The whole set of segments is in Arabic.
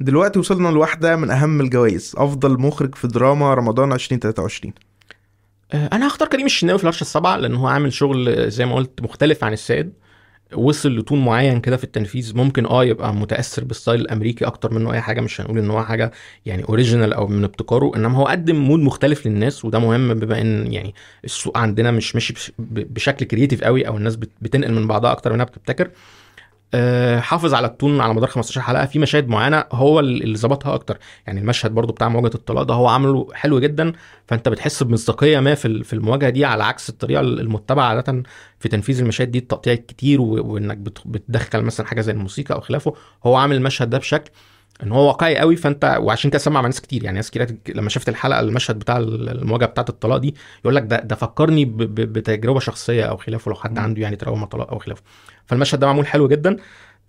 دلوقتي وصلنا لواحدة من أهم الجوائز أفضل مخرج في دراما رمضان 2023 آه، أنا هختار كريم الشناوي في الهرشة السابعة لأن هو عامل شغل آه، زي ما قلت مختلف عن السائد وصل ل tone معين كده في التنفيذ ممكن آه يبقى متأثر بال style الأمريكي أكتر منه أي حاجة مش هنقول إن هو حاجة يعني original أو من ابتكاره إنما هو قدم mood مختلف للناس وده مهم بما إن يعني السوق عندنا مش ماشي بشكل creative قوي أو الناس بت- بتنقل من بعضها أكتر منها بتبتكر. حافظ على التون على مدار 15 حلقة في مشاهد معينة هو اللي ظبطها أكتر. يعني المشهد برضو بتاع مواجهة الطلاق ده هو عامله حلو جدا فأنت بتحس بمصداقية ما في ال- في المواجهة دي على عكس الطريقة المتبعة عادة في تنفيذ المشاهد دي التقطيع الكتير وإنك بت- بتدخل مثلا حاجة زي الموسيقى أو خلافه. هو عامل المشهد ده بشكل إن هو واقعي قوي فأنت وعشان كده سمع مع ناس كتير. يعني ناس كتير لما شفت الحلقة المشهد بتاع المواجهة بتاعه الطلاق دي يقول لك ده ده فكرني ب- ب- بتجربة شخصية أو خلافه لو حد. عنده يعني تراوما طلاق أو خلافه. فالمشهد ده معمول حلو جدا.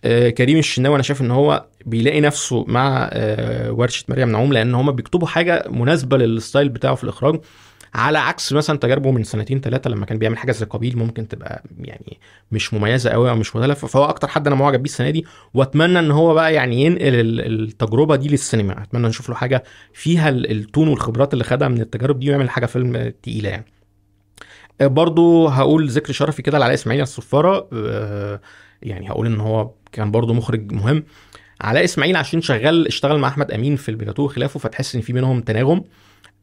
آه، كريم الشناوي أنا شايف إن هو بيلاقي نفسه مع آه، ورشة مريم نعوم لأن هم بيكتبوا حاجة مناسبة لل style بتاعه في الإخراج. على عكس مثلا تجاربه من سنتين ثلاثة لما كان بيعمل حاجة زي قابيل ممكن تبقى يعني مش مميزة قوي أو مش مختلفة فهو أكتر حد أنا معجب بيه السنة دي وأتمنى إن هو بقى يعني ينقل ال- التجربة دي للسينما. أتمنى نشوف له حاجة فيها ال- ال tone والخبرات اللي خدها من التجارب دي ويعمل حاجة فيلم تقيلة يعني. آه، برضو هقول ذكر شرفي كده لعلاء إسماعيل، الصفارة. آه، يعني هقول إن هو كان برضو مخرج مهم. علاء إسماعيل عشان شغال اشتغل مع أحمد أمين في البلاتو وخلافه فتحس إن في بينهم تناغم.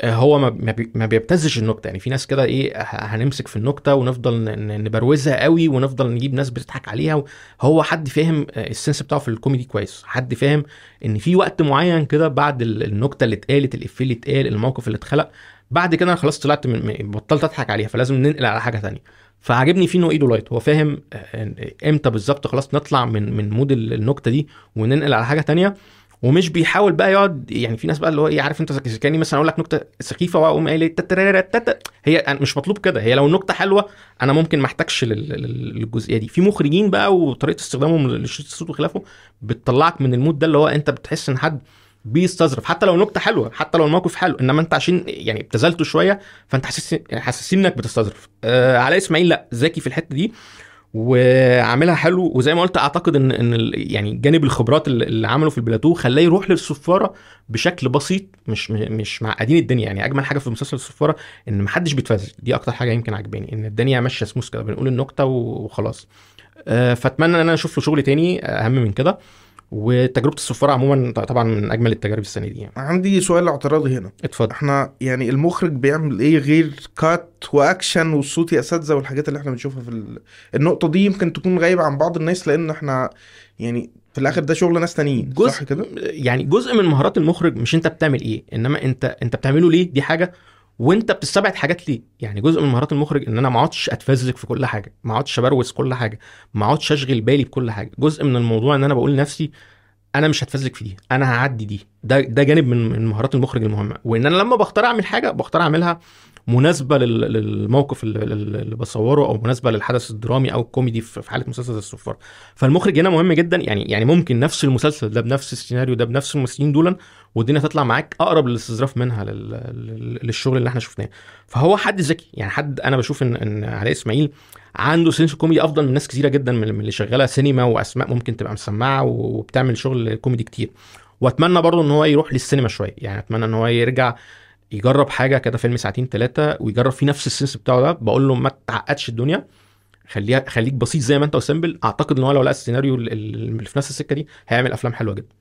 هو ما ما بي- ما بيبتزش النكتة. يعني في ناس كده إيه هنمسك في النكتة ونفضل نبروزها قوي ونفضل نجيب ناس بتضحك عليها هو حد فاهم آه، ال sense بتاعه في الكوميدي كويس. حد فاهم إن في وقت معين كده بعد ال- النكتة اللي اتقالت الافيه اللي اتقال الموقف اللي اتخلق بعد كده أنا خلاص طلعت من بطلت أضحك عليها فلازم ننقل على حاجة تانية. فعجبني فيه إنه إيده light هو فاهم آه، إمتى بالظبط خلاص نطلع من من mood ال- النكتة دي وننقل على حاجة تانية. ومش بيحاول بقى يقعد يعني في ناس بقى اللي هو إيه عارف أنت كأني مثلا أقول لك نكتة سخيفة وأقوم قايل هي مش مطلوب كده هي لو النكته حلوة أنا ممكن ما أحتاجش لل- لل- للجزئية دي. في مخرجين بقى وطريقة استخدامهم للشيت ساوند وخلافه بتطلعك من ال mood ده اللي هو أنت بتحس إن حد بيستظرف حتى لو النكته حلوة حتى لو الموقف حلو إنما أنت عشان يعني ابتذلته شوية فأنت حاسس حاسسين إنك بتستظرف. آه علاء إسماعيل لأ ذكي في الحتة دي. وعاملها حلو. وزي ما قلت أعتقد ان إن يعني جانب الخبرات اللي عمله في البلاتو خلاه يروح للصفاره بشكل بسيط مش مش معقدين الدنيا. يعني أجمل حاجة في مسلسل الصفاره إن محدش بيتفزل دي أكتر حاجة يمكن عجباني إن الدنيا ماشية سموث كده بنقول النكتة وخلاص. آه، فأتمنى إن أنا أشوف له شغل تاني أهم من كده. وتجربة الصفاره عموما طبعا من أجمل التجارب السنة دي يعني. عندي سؤال اعتراضي هنا. اتفضل. إحنا يعني المخرج بيعمل إيه غير كات واكشن والصوت يا أساتذة والحاجات اللي إحنا بنشوفها في ال... النقطة دي يمكن تكون غايبة عن بعض الناس لأن إحنا يعني في الآخر ده شغل ناس تانيين صح كده؟ يعني جزء من مهارات المخرج مش أنت بتعمل إيه إنما أنت أنت بتعمله ليه؟ دي حاجة وانت بتستبعد حاجات ليه؟ يعني جزء من مهارات المخرج ان أنا ما اقعدش اتفزلك في كل حاجة ما اقعدش ابروز كل حاجة ما اقعدش اشغل بالي بكل حاجة. جزء من الموضوع ان أنا بقول لنفسي أنا مش هتفزلك في دي أنا هعدي دي. ده ده جانب من من مهارات المخرج المهمة. وان أنا لما بختار اعمل حاجة بختار اعملها مناسبة لل- للموقف اللي, بصوره أو مناسبة للحدث الدرامي أو الكوميدي في حالة مسلسل الصفار. فالمخرج هنا مهم جدا يعني يعني ممكن نفس المسلسل ده بنفس السيناريو ده بنفس الممثلين دول والدنيا تطلع معاك أقرب للاستظراف منها لل... لل- للشغل اللي إحنا شفناه. فهو حد ذكي يعني حد أنا بشوف ان إن علاء إسماعيل عنده sense كوميدي أفضل من ناس كثيره جدا من من اللي شغالة سينما وأسماء ممكن تبقى مسمعة وبتعمل شغل كوميدي كتير. وأتمنى برضه إن هو يروح للسينما شوية يعني أتمنى إن هو يرجع يجرب حاجة كده فيلم ساعتين ثلاثة ويجرب فيه نفس ال sense بتاعه ده بقول له ما تعقدش الدنيا. خليها خليك بسيط زي ما انت و simple أعتقد إن هو لو لقى السيناريو اللي في نفس السكة دي هيعمل أفلام حلوة جدا.